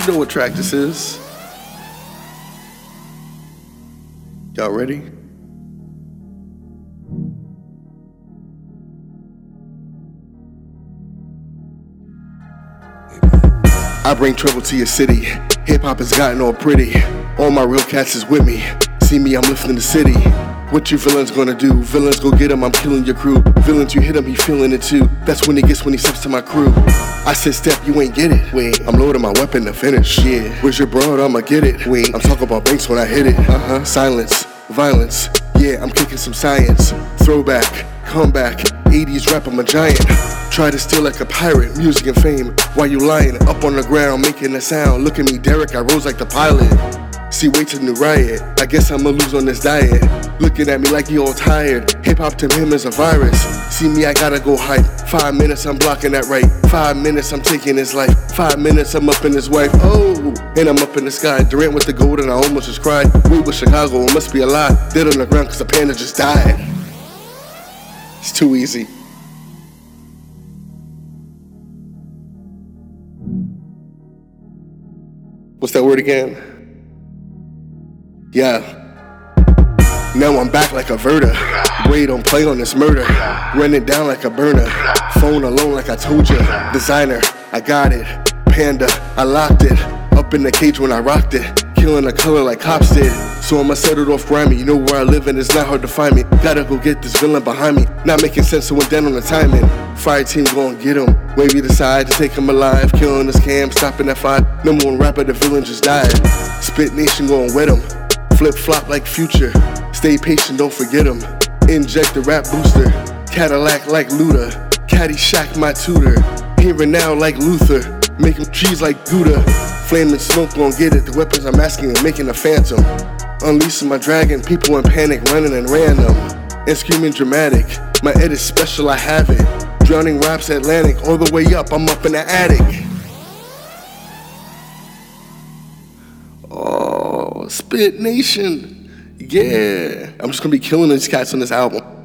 You know what track this is. Y'all ready? I bring trouble to your city. Hip hop has gotten all pretty. All my real cats is with me. See me, I'm lifting the city. What you villains gonna do? Villains go get him, I'm killing your crew. Villains, you hit him, he feeling it too. That's when he gets when he steps to my crew. I said, step, you ain't get it. Wait, I'm loading my weapon to finish. Yeah, where's your broad? I'ma get it. Wait, I'm talking about banks when I hit it. Uh huh. Silence, violence. Yeah, I'm kicking some science. Throwback, comeback. 80s rap, I'm a giant. Try to steal like a pirate, music and fame. While you lying, up on the ground, making a sound. Look at me, Derek, I rose like the pilot. See, wait till new riot. I guess I'ma lose on this diet. Looking at me like you all tired. Hip hop to him is a virus. See me, I gotta go hype. Five minutes, I'm blocking that right. Five minutes, I'm taking his life. Five minutes, I'm up in his wife. Oh, and I'm up in the sky. Durant with the gold, and I almost just cried. We with Chicago, it must be a lie. Dead on the ground, cause the panda just died. It's too easy. What's that word again? Yeah. Now I'm back like a Verta. Wait, don't play on this murder. Run it down like a burner. Phone alone like I told ya. Designer, I got it. Panda, I locked it. Up in the cage when I rocked it. Killing the color like cops did. So I'ma set it off grimy. You know where I live and it's not hard to find me. Gotta go get this villain behind me. Not making sense, so went down on the timing. Fire team gon' get him. Wavy decide to take him alive. Killing this cam, stopping that fight. Number one rapper, the villain just died. Spit Nation gon' wet him. Flip flop like future. Stay patient, don't forget him. Inject the rap booster. Cadillac like Luda. Caddyshack my tutor. Here and now like Luther. Making trees like Gouda. Flame and smoke gon' get it. The weapons I'm asking are making a phantom. Unleashing my dragon, people in panic running and random. And screaming dramatic. My edit special, I have it. Drowning raps Atlantic, all the way up, I'm up in the attic. Oh, Spit Nation. Yeah. I'm just gonna be killing these cats on this album.